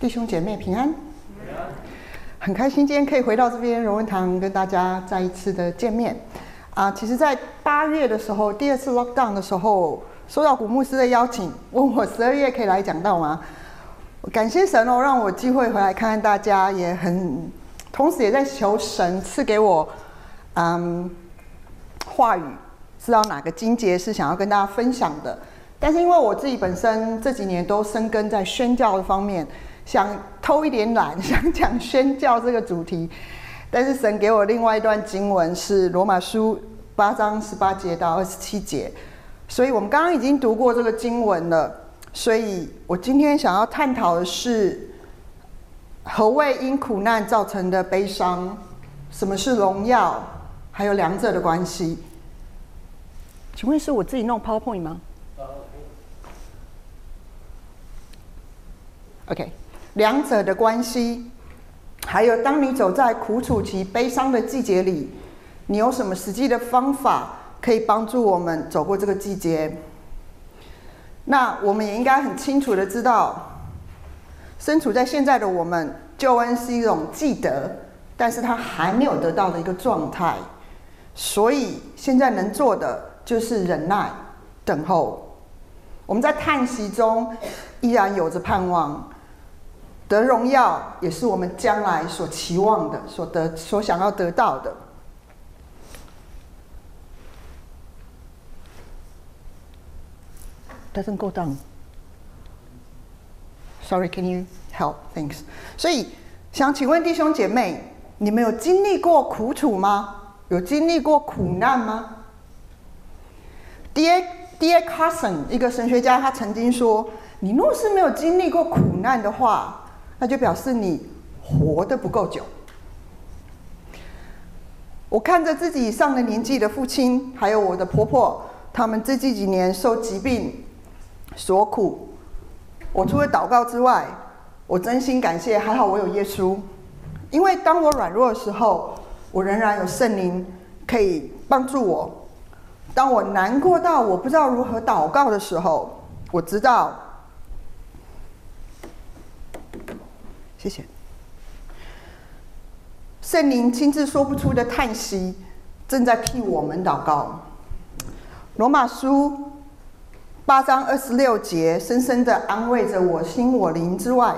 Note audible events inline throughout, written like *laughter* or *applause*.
弟兄姐妹平安，很开心今天可以回到这边荣恩堂跟大家再一次的见面。啊，其实，在八月的时候，第二次 lockdown 的时候，收到古牧师的邀请，问我十二月可以来讲道吗？感谢神哦，让我机会回来看看大家，也很，同时也在求神赐给我，嗯，话语，知道哪个经节是想要跟大家分享的。但是因为我自己本身这几年都深耕在宣教的方面。想偷一点懒，想讲宣教这个主题，但是神给我另外一段经文是罗马书八章十八节到二十七节，所以我们刚刚已经读过这个经文了，所以我今天想要探讨的是何谓因苦难造成的悲伤，什么是荣耀，还有两者的关系。请问是我自己弄 PowerPoint 吗？OK。两者的关系，还有当你走在苦楚及、悲伤的季节里，你有什么实际的方法可以帮助我们走过这个季节？那我们也应该很清楚的知道，身处在现在的我们，救恩是一种既得，但是他还没有得到的一个状态，所以现在能做的就是忍耐、等候。我们在叹息中，依然有着盼望。得荣耀也是我们将来所期望的、所得、所想要得到的。Doesn't go down. Sorry, can you help? Thanks. 所以想请问弟兄姐妹，你们有经历过苦楚吗？有经历过苦难吗？Dear, dear Carson 一个神学家，他曾经说：“你若是没有经历过苦难的话。”那就表示你活得不够久。我看着自己上了年纪的父亲，还有我的婆婆，他们这几几年受疾病所苦。我除了祷告之外，我真心感谢，还好我有耶稣，因为当我软弱的时候，我仍然有圣灵可以帮助我。当我难过到我不知道如何祷告的时候，我知道。谢谢。圣灵亲自说不出的叹息，正在替我们祷告。罗马书八章二十六节，深深的安慰着我心我灵之外，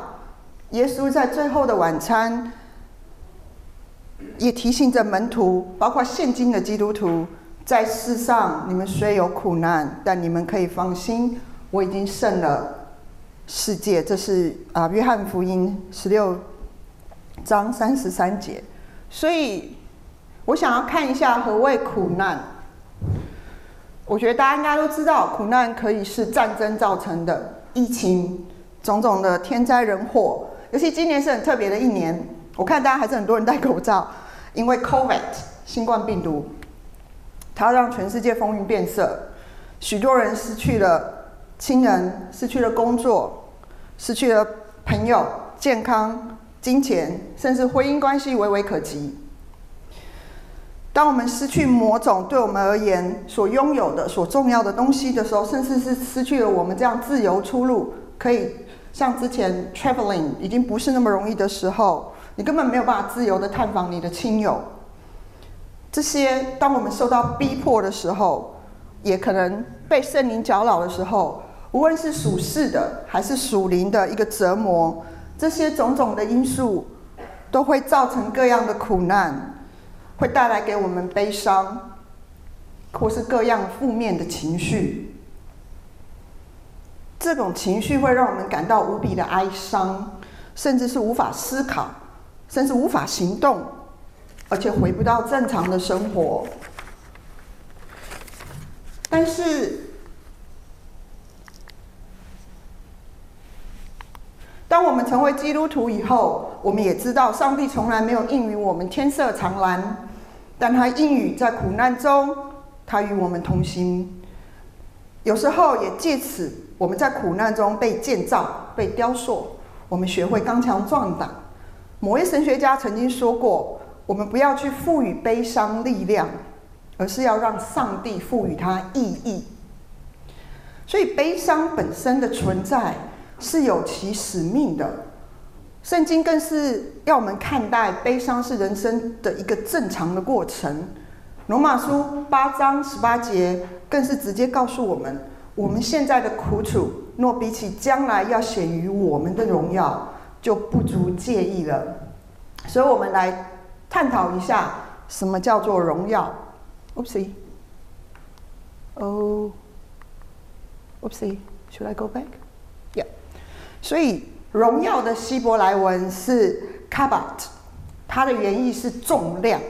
耶稣在最后的晚餐，也提醒着门徒，包括现今的基督徒，在世上你们虽有苦难，但你们可以放心，我已经胜了。世界，这是啊，约翰福音十六章三十三节。所以，我想要看一下何谓苦难。我觉得大家应该都知道，苦难可以是战争造成的，疫情、种种的天灾人祸。尤其今年是很特别的一年，我看大家还是很多人戴口罩，因为 COVID 新冠病毒，它让全世界风云变色，许多人失去了。亲人失去了工作，失去了朋友、健康、金钱，甚至婚姻关系微微可及。当我们失去某种对我们而言所拥有的、所重要的东西的时候，甚至是失去了我们这样自由出入，可以像之前 traveling 已经不是那么容易的时候，你根本没有办法自由的探访你的亲友。这些，当我们受到逼迫的时候，也可能被圣灵搅扰的时候。无论是属世的还是属灵的一个折磨，这些种种的因素都会造成各样的苦难，会带来给我们悲伤，或是各样负面的情绪。这种情绪会让我们感到无比的哀伤，甚至是无法思考，甚至无法行动，而且回不到正常的生活。但是。当我们成为基督徒以后，我们也知道上帝从来没有应允我们天色常蓝，但他应允在苦难中，他与我们同行。有时候也借此，我们在苦难中被建造、被雕塑，我们学会刚强壮胆。某位神学家曾经说过：“我们不要去赋予悲伤力量，而是要让上帝赋予它意义。”所以，悲伤本身的存在。是有其使命的，圣经更是要我们看待悲伤是人生的一个正常的过程。罗马书八章十八节更是直接告诉我们，我们现在的苦楚，若比起将来要显于我们的荣耀，就不足介意了。所以，我们来探讨一下，什么叫做荣耀？Oopsie，哦，Oopsie，Should I go back? 所以。荣耀的希伯来文是 kabat，它的原意是重量，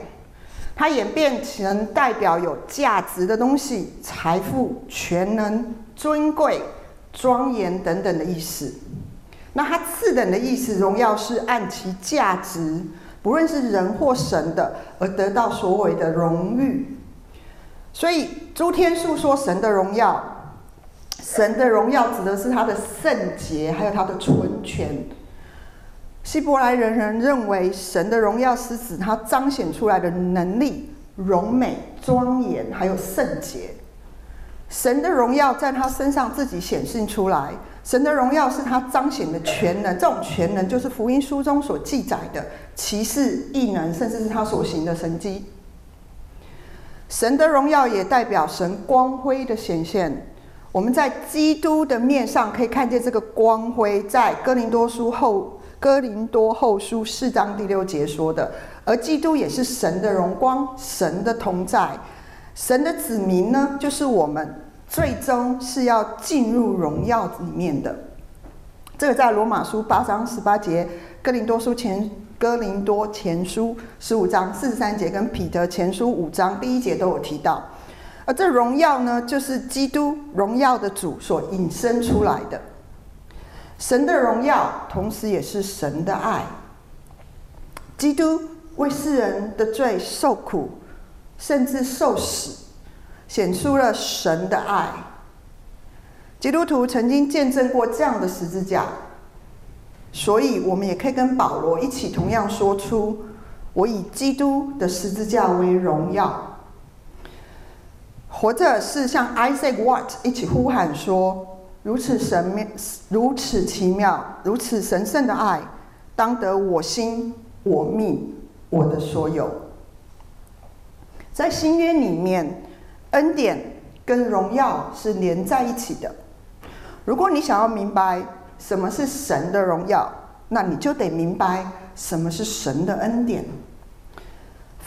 它演变成代表有价值的东西、财富、全能、尊贵、庄严等等的意思。那它次等的意思，荣耀是按其价值，不论是人或神的，而得到所谓的荣誉。所以诸天述说神的荣耀。神的荣耀指的是他的圣洁，还有他的纯全。希伯来人人认为神的荣耀是指他彰显出来的能力、荣美、庄严，还有圣洁。神的荣耀在他身上自己显现出来。神的荣耀是他彰显的全能，这种全能就是福音书中所记载的奇事、异能，甚至是他所行的神迹。神的荣耀也代表神光辉的显现。我们在基督的面上可以看见这个光辉，在哥林多书后哥林多后书四章第六节说的，而基督也是神的荣光，神的同在，神的子民呢，就是我们最终是要进入荣耀里面的。这个在罗马书八章十八节，哥林多书前哥林多前书十五章四十三节，跟彼得前书五章第一节都有提到。而这荣耀呢，就是基督荣耀的主所引申出来的。神的荣耀，同时也是神的爱。基督为世人的罪受苦，甚至受死，显出了神的爱。基督徒曾经见证过这样的十字架，所以我们也可以跟保罗一起同样说出：“我以基督的十字架为荣耀。”活着是像 Isaac Watt 一起呼喊说：“如此神妙，如此奇妙，如此神圣的爱，当得我心、我命、我的所有。”在新约里面，恩典跟荣耀是连在一起的。如果你想要明白什么是神的荣耀，那你就得明白什么是神的恩典。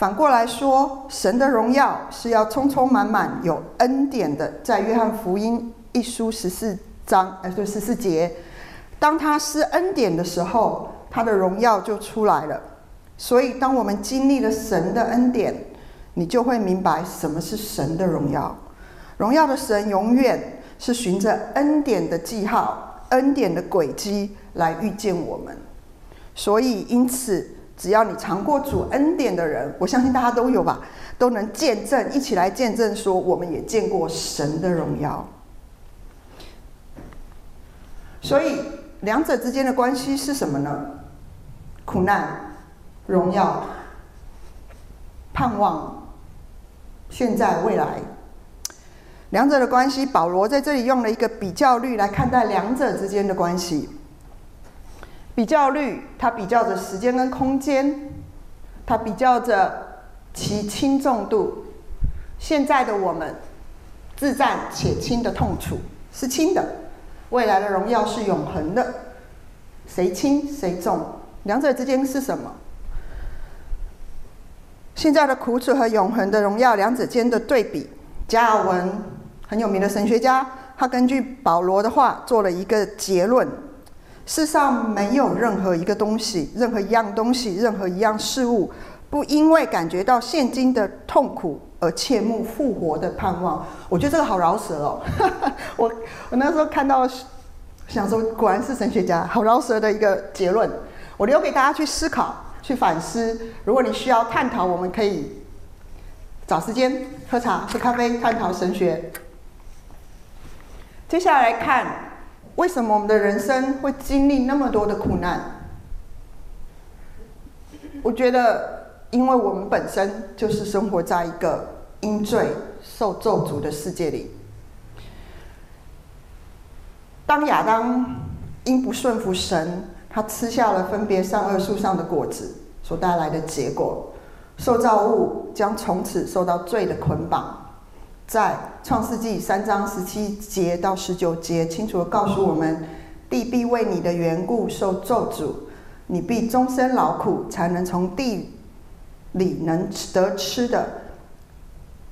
反过来说，神的荣耀是要充充满满有恩典的。在约翰福音一书十四章，哎，对，十四节，当他施恩典的时候，他的荣耀就出来了。所以，当我们经历了神的恩典，你就会明白什么是神的荣耀。荣耀的神永远是循着恩典的记号、恩典的轨迹来遇见我们。所以，因此。只要你尝过主恩典的人，我相信大家都有吧，都能见证，一起来见证说，我们也见过神的荣耀。所以两者之间的关系是什么呢？苦难、荣耀、盼望、现在、未来，两者的关系，保罗在这里用了一个比较律来看待两者之间的关系。比较率，它比较着时间跟空间，它比较着其轻重度。现在的我们，自暂且轻的痛楚是轻的，未来的荣耀是永恒的。谁轻谁重？两者之间是什么？现在的苦楚和永恒的荣耀，两者间的对比。加尔文很有名的神学家，他根据保罗的话做了一个结论。世上没有任何一个东西，任何一样东西，任何一样事物，不因为感觉到现今的痛苦而切慕复活的盼望。我觉得这个好饶舌哦！*laughs* 我我那时候看到，想说果然是神学家，好饶舌的一个结论。我留给大家去思考、去反思。如果你需要探讨，我们可以找时间喝茶、喝咖啡，探讨神学。接下来看。为什么我们的人生会经历那么多的苦难？我觉得，因为我们本身就是生活在一个因罪受咒诅的世界里。当亚当因不顺服神，他吃下了分别善恶树上的果子所带来的结果，受造物将从此受到罪的捆绑。在创世纪三章十七节到十九节，清楚地告诉我们：地必为你的缘故受咒诅，你必终身劳苦，才能从地里能得吃的。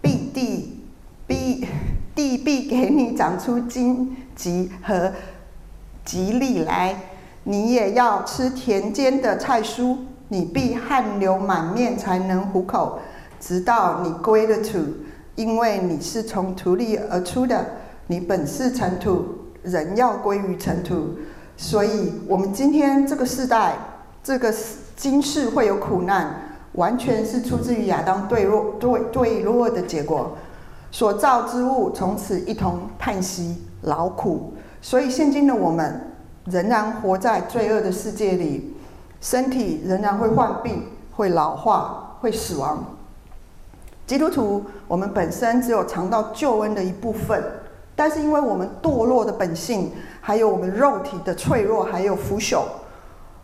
必地 *laughs* 必 *laughs* 地必给你长出荆棘和蒺藜来，你也要吃田间的菜蔬。你必汗流满面，才能糊口，直到你归了土。因为你是从土里而出的，你本是尘土，人要归于尘土。所以，我们今天这个世代，这个今世会有苦难，完全是出自于亚当堕落、堕堕落的结果。所造之物从此一同叹息劳苦。所以，现今的我们仍然活在罪恶的世界里，身体仍然会患病、会老化、会死亡。基督徒，我们本身只有尝到救恩的一部分，但是因为我们堕落的本性，还有我们肉体的脆弱，还有腐朽，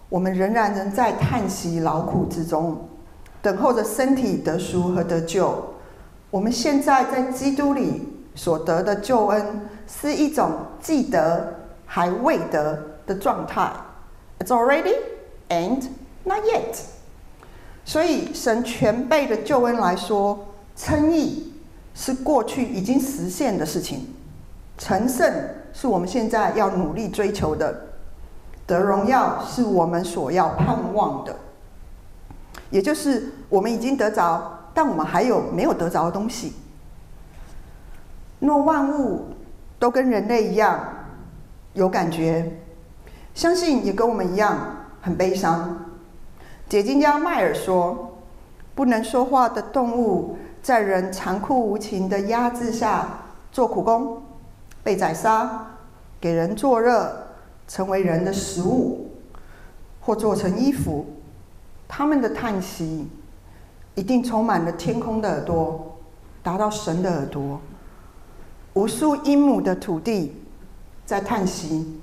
我们仍然仍在叹息劳苦之中，等候着身体得赎和得救。我们现在在基督里所得的救恩，是一种既得还未得的状态。It's already and not yet。所以，神全备的救恩来说。称义是过去已经实现的事情，成圣是我们现在要努力追求的，得荣耀是我们所要盼望的，也就是我们已经得着，但我们还有没有得着的东西。若万物都跟人类一样有感觉，相信也跟我们一样很悲伤。解经家迈尔说：“不能说话的动物。”在人残酷无情的压制下做苦工，被宰杀，给人做热，成为人的食物，或做成衣服。他们的叹息一定充满了天空的耳朵，达到神的耳朵。无数英亩的土地在叹息，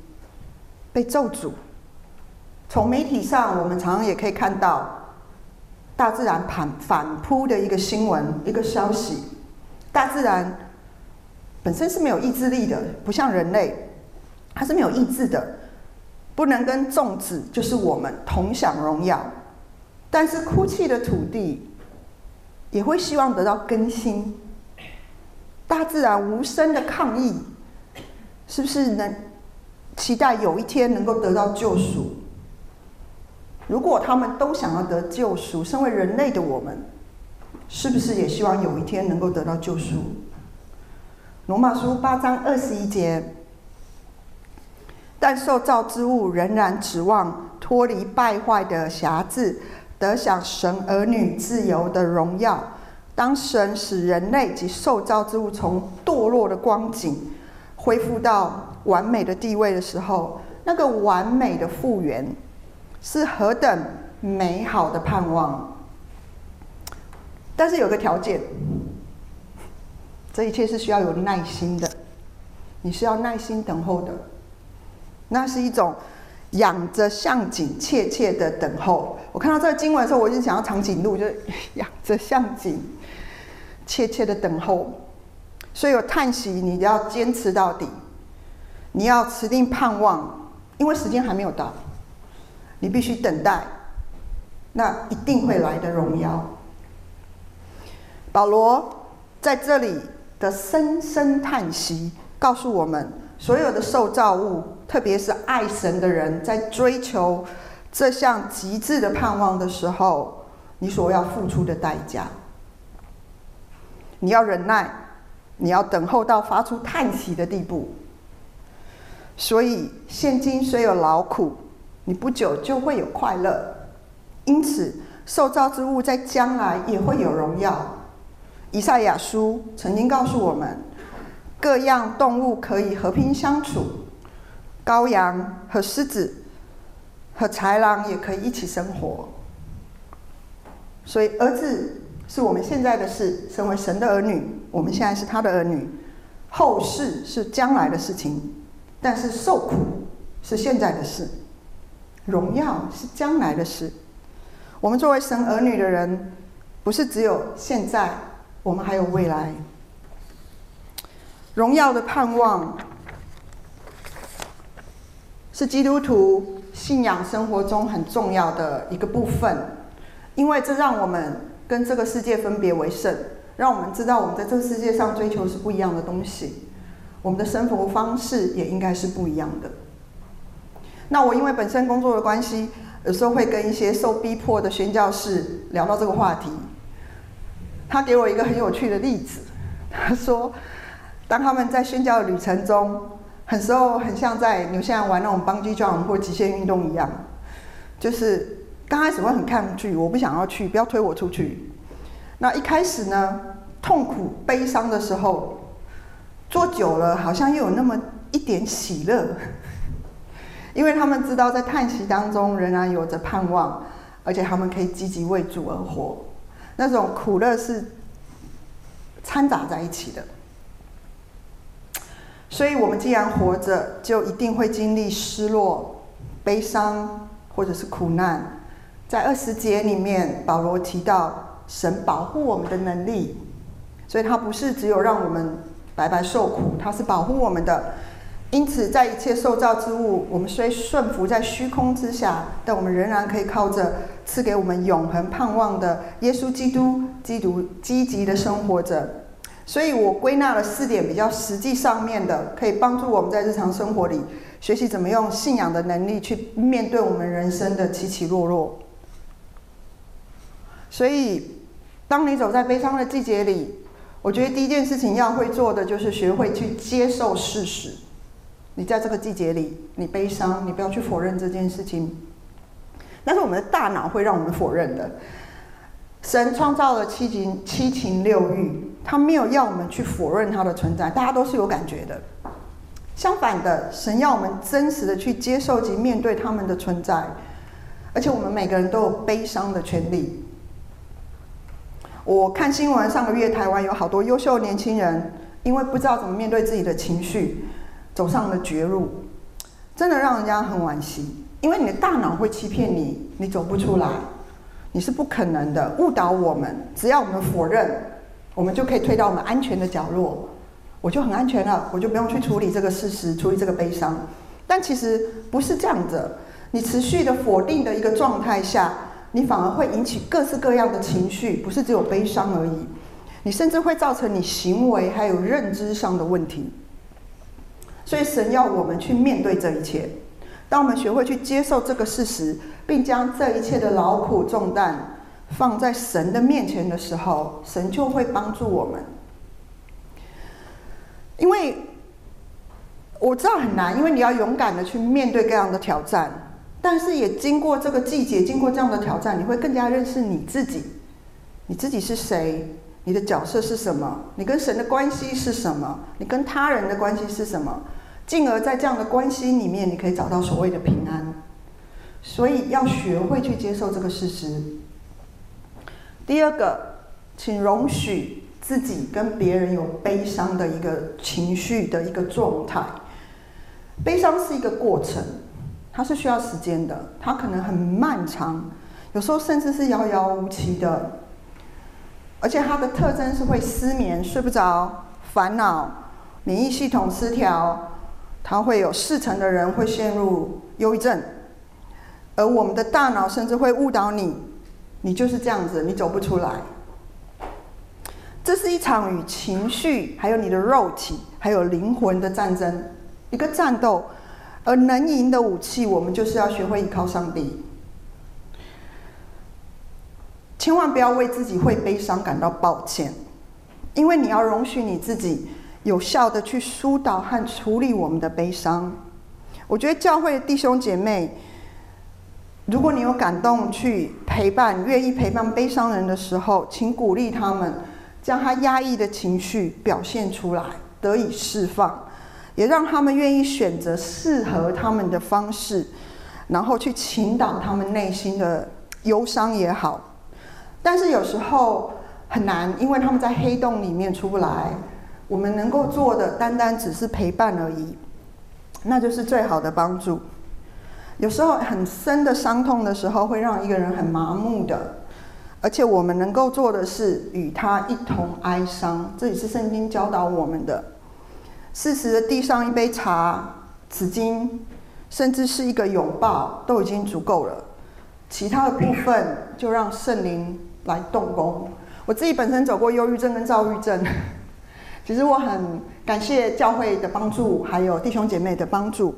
被咒诅。从媒体上，我们常常也可以看到。大自然反反扑的一个新闻，一个消息。大自然本身是没有意志力的，不像人类，它是没有意志的，不能跟粽子，就是我们同享荣耀。但是哭泣的土地也会希望得到更新。大自然无声的抗议，是不是能期待有一天能够得到救赎？如果他们都想要得救赎，身为人类的我们，是不是也希望有一天能够得到救赎？罗马书八章二十一节，但受造之物仍然指望脱离败坏的辖制，得享神儿女自由的荣耀。当神使人类及受造之物从堕落的光景恢复到完美的地位的时候，那个完美的复原。是何等美好的盼望！但是有个条件，这一切是需要有耐心的，你是要耐心等候的。那是一种仰着像颈，切切的等候。我看到这个经文的时候，我就想要长颈鹿，就是 *laughs* 仰着像颈，切切的等候。所以有叹息，你要坚持到底，你要持定盼望，因为时间还没有到。你必须等待，那一定会来的荣耀。保罗在这里的深深叹息，告诉我们：所有的受造物，特别是爱神的人，在追求这项极致的盼望的时候，你所要付出的代价。你要忍耐，你要等候到发出叹息的地步。所以，现今虽有劳苦。你不久就会有快乐，因此受造之物在将来也会有荣耀。以赛亚书曾经告诉我们，各样动物可以和平相处，羔羊和狮子和豺狼也可以一起生活。所以儿子是我们现在的事，身为神的儿女，我们现在是他的儿女。后世是将来的事情，但是受苦是现在的事。荣耀是将来的事。我们作为神儿女的人，不是只有现在，我们还有未来。荣耀的盼望是基督徒信仰生活中很重要的一个部分，因为这让我们跟这个世界分别为圣，让我们知道我们在这个世界上追求是不一样的东西，我们的生活方式也应该是不一样的。那我因为本身工作的关系，有时候会跟一些受逼迫的宣教士聊到这个话题。他给我一个很有趣的例子，他说，当他们在宣教的旅程中，很时候很像在纽西兰玩那种 bungee jump 或极限运动一样，就是刚开始会很抗拒，我不想要去，不要推我出去。那一开始呢，痛苦悲伤的时候，做久了好像又有那么一点喜乐。因为他们知道在叹息当中仍然有着盼望，而且他们可以积极为主而活，那种苦乐是掺杂在一起的。所以，我们既然活着，就一定会经历失落、悲伤或者是苦难。在二十节里面，保罗提到神保护我们的能力，所以他不是只有让我们白白受苦，他是保护我们的。因此，在一切受造之物，我们虽顺服在虚空之下，但我们仍然可以靠着赐给我们永恒盼望的耶稣基督，基督积极的生活着。所以我归纳了四点比较实际上面的，可以帮助我们在日常生活里学习怎么用信仰的能力去面对我们人生的起起落落。所以，当你走在悲伤的季节里，我觉得第一件事情要会做的就是学会去接受事实。你在这个季节里，你悲伤，你不要去否认这件事情。但是我们的大脑会让我们否认的。神创造了七情七情六欲，他没有要我们去否认它的存在，大家都是有感觉的。相反的，神要我们真实的去接受及面对他们的存在，而且我们每个人都有悲伤的权利。我看新闻，上个月台湾有好多优秀年轻人，因为不知道怎么面对自己的情绪。走上了绝路，真的让人家很惋惜。因为你的大脑会欺骗你，你走不出来，你是不可能的，误导我们。只要我们否认，我们就可以退到我们安全的角落，我就很安全了，我就不用去处理这个事实，处理这个悲伤。但其实不是这样的，你持续的否定的一个状态下，你反而会引起各式各样的情绪，不是只有悲伤而已，你甚至会造成你行为还有认知上的问题。所以神要我们去面对这一切。当我们学会去接受这个事实，并将这一切的劳苦重担放在神的面前的时候，神就会帮助我们。因为我知道很难，因为你要勇敢的去面对各样的挑战。但是也经过这个季节，经过这样的挑战，你会更加认识你自己。你自己是谁？你的角色是什么？你跟神的关系是什么？你跟他人的关系是什么？进而，在这样的关系里面，你可以找到所谓的平安。所以，要学会去接受这个事实。第二个，请容许自己跟别人有悲伤的一个情绪的一个状态。悲伤是一个过程，它是需要时间的，它可能很漫长，有时候甚至是遥遥无期的。而且，它的特征是会失眠、睡不着、烦恼、免疫系统失调。他会有四成的人会陷入忧郁症，而我们的大脑甚至会误导你，你就是这样子，你走不出来。这是一场与情绪、还有你的肉体、还有灵魂的战争，一个战斗。而能赢的武器，我们就是要学会依靠上帝。千万不要为自己会悲伤感到抱歉，因为你要容许你自己。有效的去疏导和处理我们的悲伤。我觉得教会弟兄姐妹，如果你有感动去陪伴、愿意陪伴悲伤人的时候，请鼓励他们将他压抑的情绪表现出来，得以释放，也让他们愿意选择适合他们的方式，然后去倾倒他们内心的忧伤也好。但是有时候很难，因为他们在黑洞里面出不来。我们能够做的，单单只是陪伴而已，那就是最好的帮助。有时候很深的伤痛的时候，会让一个人很麻木的。而且我们能够做的是与他一同哀伤，这也是圣经教导我们的。适时的递上一杯茶、纸巾，甚至是一个拥抱，都已经足够了。其他的部分就让圣灵来动工。我自己本身走过忧郁症跟躁郁症，其实我很感谢教会的帮助，还有弟兄姐妹的帮助，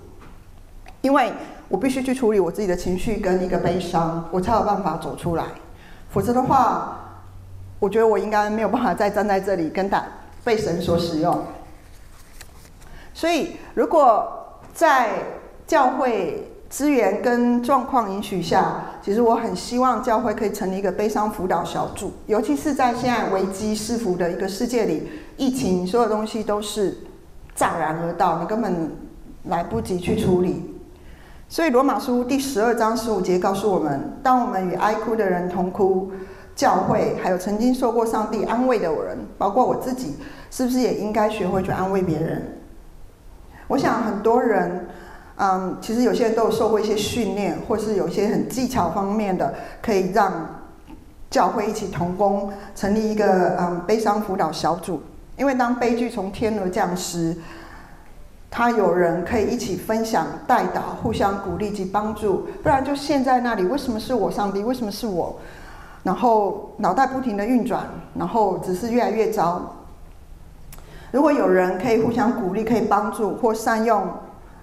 因为我必须去处理我自己的情绪跟一个悲伤，我才有办法走出来。否则的话，我觉得我应该没有办法再站在这里跟大被神所使用。所以，如果在教会资源跟状况允许下，其实我很希望教会可以成立一个悲伤辅导小组，尤其是在现在危机四伏的一个世界里，疫情所有东西都是乍然而到，你根本来不及去处理。所以，罗马书第十二章十五节告诉我们：当我们与哀哭的人同哭，教会还有曾经受过上帝安慰的人，包括我自己，是不是也应该学会去安慰别人？我想很多人，嗯，其实有些人都有受过一些训练，或是有一些很技巧方面的，可以让教会一起同工，成立一个嗯悲伤辅导小组。因为当悲剧从天而降时，他有人可以一起分享、代祷、互相鼓励及帮助，不然就陷在那里。为什么是我？上帝？为什么是我？然后脑袋不停的运转，然后只是越来越糟。如果有人可以互相鼓励、可以帮助，或善用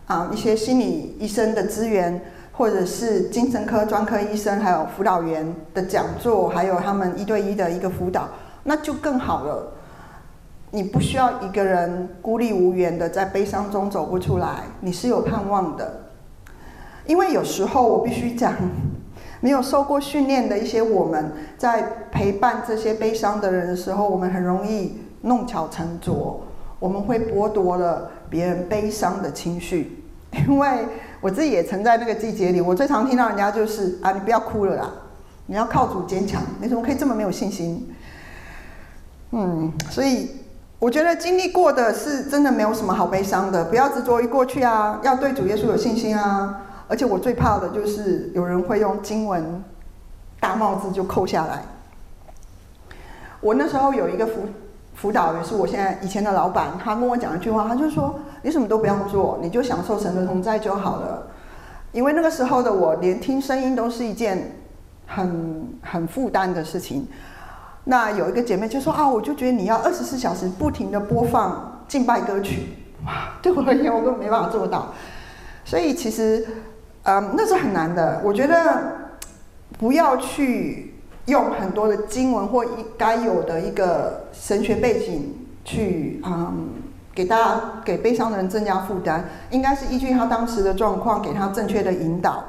啊一些心理医生的资源，或者是精神科专科医生，还有辅导员的讲座，还有他们一对一的一个辅导，那就更好了。你不需要一个人孤立无援的在悲伤中走不出来，你是有盼望的。因为有时候我必须讲，没有受过训练的一些我们在陪伴这些悲伤的人的时候，我们很容易弄巧成拙，我们会剥夺了别人悲伤的情绪。因为我自己也曾在那个季节里，我最常听到人家就是啊，你不要哭了啦，你要靠主坚强，你怎么可以这么没有信心？嗯，所以。我觉得经历过的是真的没有什么好悲伤的，不要执着于过去啊，要对主耶稣有信心啊。而且我最怕的就是有人会用经文大帽子就扣下来。我那时候有一个辅辅导员，是我现在以前的老板，他跟我讲一句话，他就说：“你什么都不用做，你就享受神的同在就好了。”因为那个时候的我，连听声音都是一件很很负担的事情。那有一个姐妹就说啊，我就觉得你要二十四小时不停的播放敬拜歌曲，哇，对我而言我根本没办法做到。所以其实，嗯，那是很难的。我觉得不要去用很多的经文或应该有的一个神学背景去，嗯，给大家给悲伤的人增加负担，应该是依据他当时的状况给他正确的引导。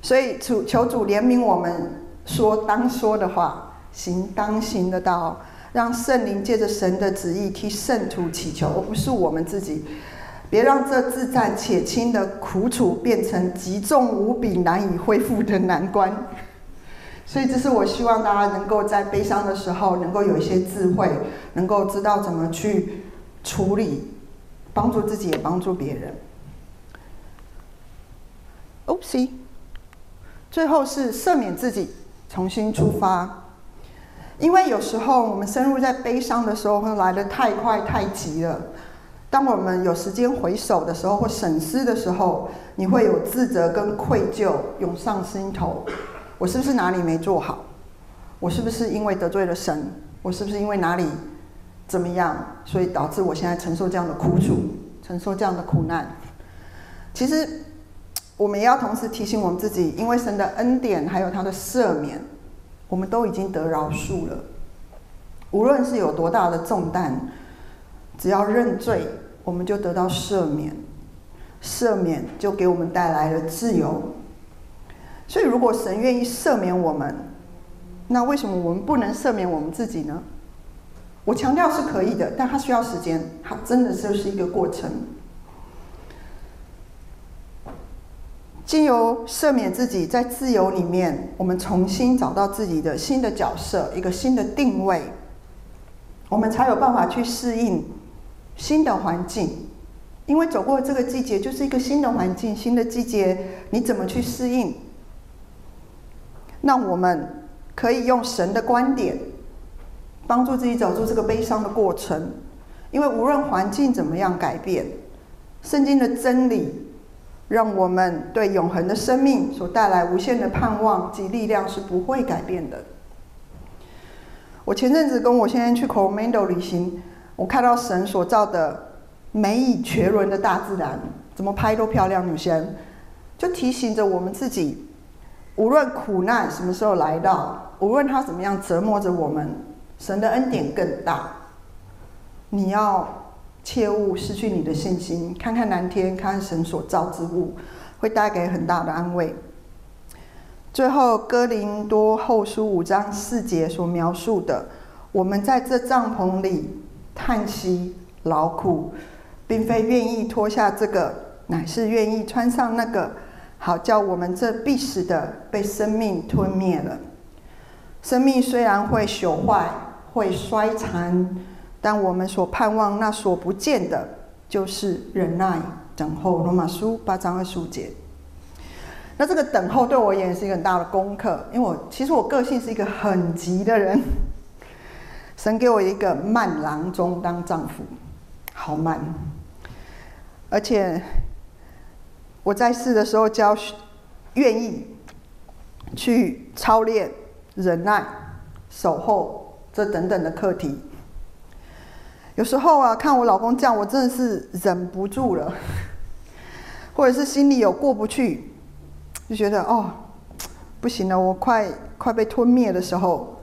所以求求主怜悯我们。说当说的话，行当行的道，让圣灵借着神的旨意替圣徒祈求，而不是我们自己。别让这至暂且轻的苦楚变成极重无比、难以恢复的难关。所以，这是我希望大家能够在悲伤的时候，能够有一些智慧，能够知道怎么去处理，帮助自己也帮助别人。oops 最后是赦免自己。重新出发，因为有时候我们深入在悲伤的时候，会来得太快太急了。当我们有时间回首的时候，或审思的时候，你会有自责跟愧疚涌上心头。我是不是哪里没做好？我是不是因为得罪了神？我是不是因为哪里怎么样，所以导致我现在承受这样的苦楚，承受这样的苦难？其实。我们也要同时提醒我们自己，因为神的恩典还有他的赦免，我们都已经得饶恕了。无论是有多大的重担，只要认罪，我们就得到赦免。赦免就给我们带来了自由。所以，如果神愿意赦免我们，那为什么我们不能赦免我们自己呢？我强调是可以的，但它需要时间，它真的就是一个过程。经由赦免自己，在自由里面，我们重新找到自己的新的角色，一个新的定位，我们才有办法去适应新的环境，因为走过这个季节就是一个新的环境，新的季节，你怎么去适应？那我们可以用神的观点，帮助自己走出这个悲伤的过程。因为无论环境怎么样改变，圣经的真理让我们对永恒的生命所带来无限的盼望及力量是不会改变的。我前阵子跟我先生去 Coromandel 旅行，我看到神所造的美以绝伦的大自然，怎么拍都漂亮。女生就提醒着我们自己，无论苦难什么时候来到，无论他怎么样折磨着我们，神的恩典更大。你要切勿失去你的信心，看看蓝天，看看神所造之物，会带给很大的安慰。最后，哥林多后书五章四节所描述的，我们在这帐篷里叹息劳苦，并非愿意脱下这个，乃是愿意穿上那个，好叫我们这必死的被生命吞灭了。生命虽然会朽坏，会衰残，但我们所盼望那所不见的，就是忍耐等候。罗马书八章二十五节。那这个等候对我而言是一个很大的功课，因为我其实我个性是一个很急的人。*laughs* 神给我一个慢郎中当丈夫，好慢。而且我在世的时候教愿意去操练忍耐、守候这等等的课题。有时候啊，看我老公这样，我真的是忍不住了，*laughs* 或者是心里有过不去。就觉得哦，不行了，我快快被吞灭的时候，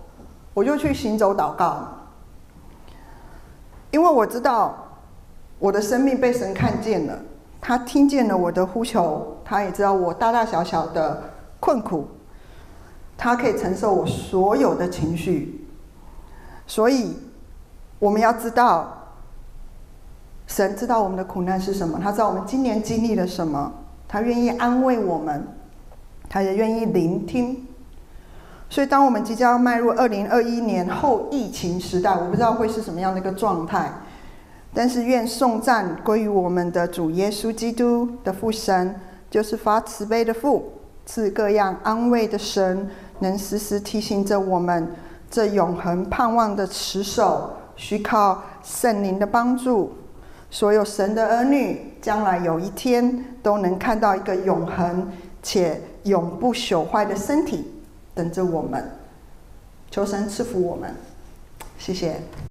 我就去行走祷告，因为我知道我的生命被神看见了，他听见了我的呼求，他也知道我大大小小的困苦，他可以承受我所有的情绪，所以我们要知道，神知道我们的苦难是什么，他知道我们今年经历了什么，他愿意安慰我们。他也愿意聆听，所以当我们即将要迈入二零二一年后疫情时代，我不知道会是什么样的一个状态，但是愿颂赞归于我们的主耶稣基督的父神，就是发慈悲的父，赐各样安慰的神，能时时提醒着我们这永恒盼望的持守，需靠圣灵的帮助，所有神的儿女将来有一天都能看到一个永恒且。永不朽坏的身体等着我们，求神赐福我们，谢谢。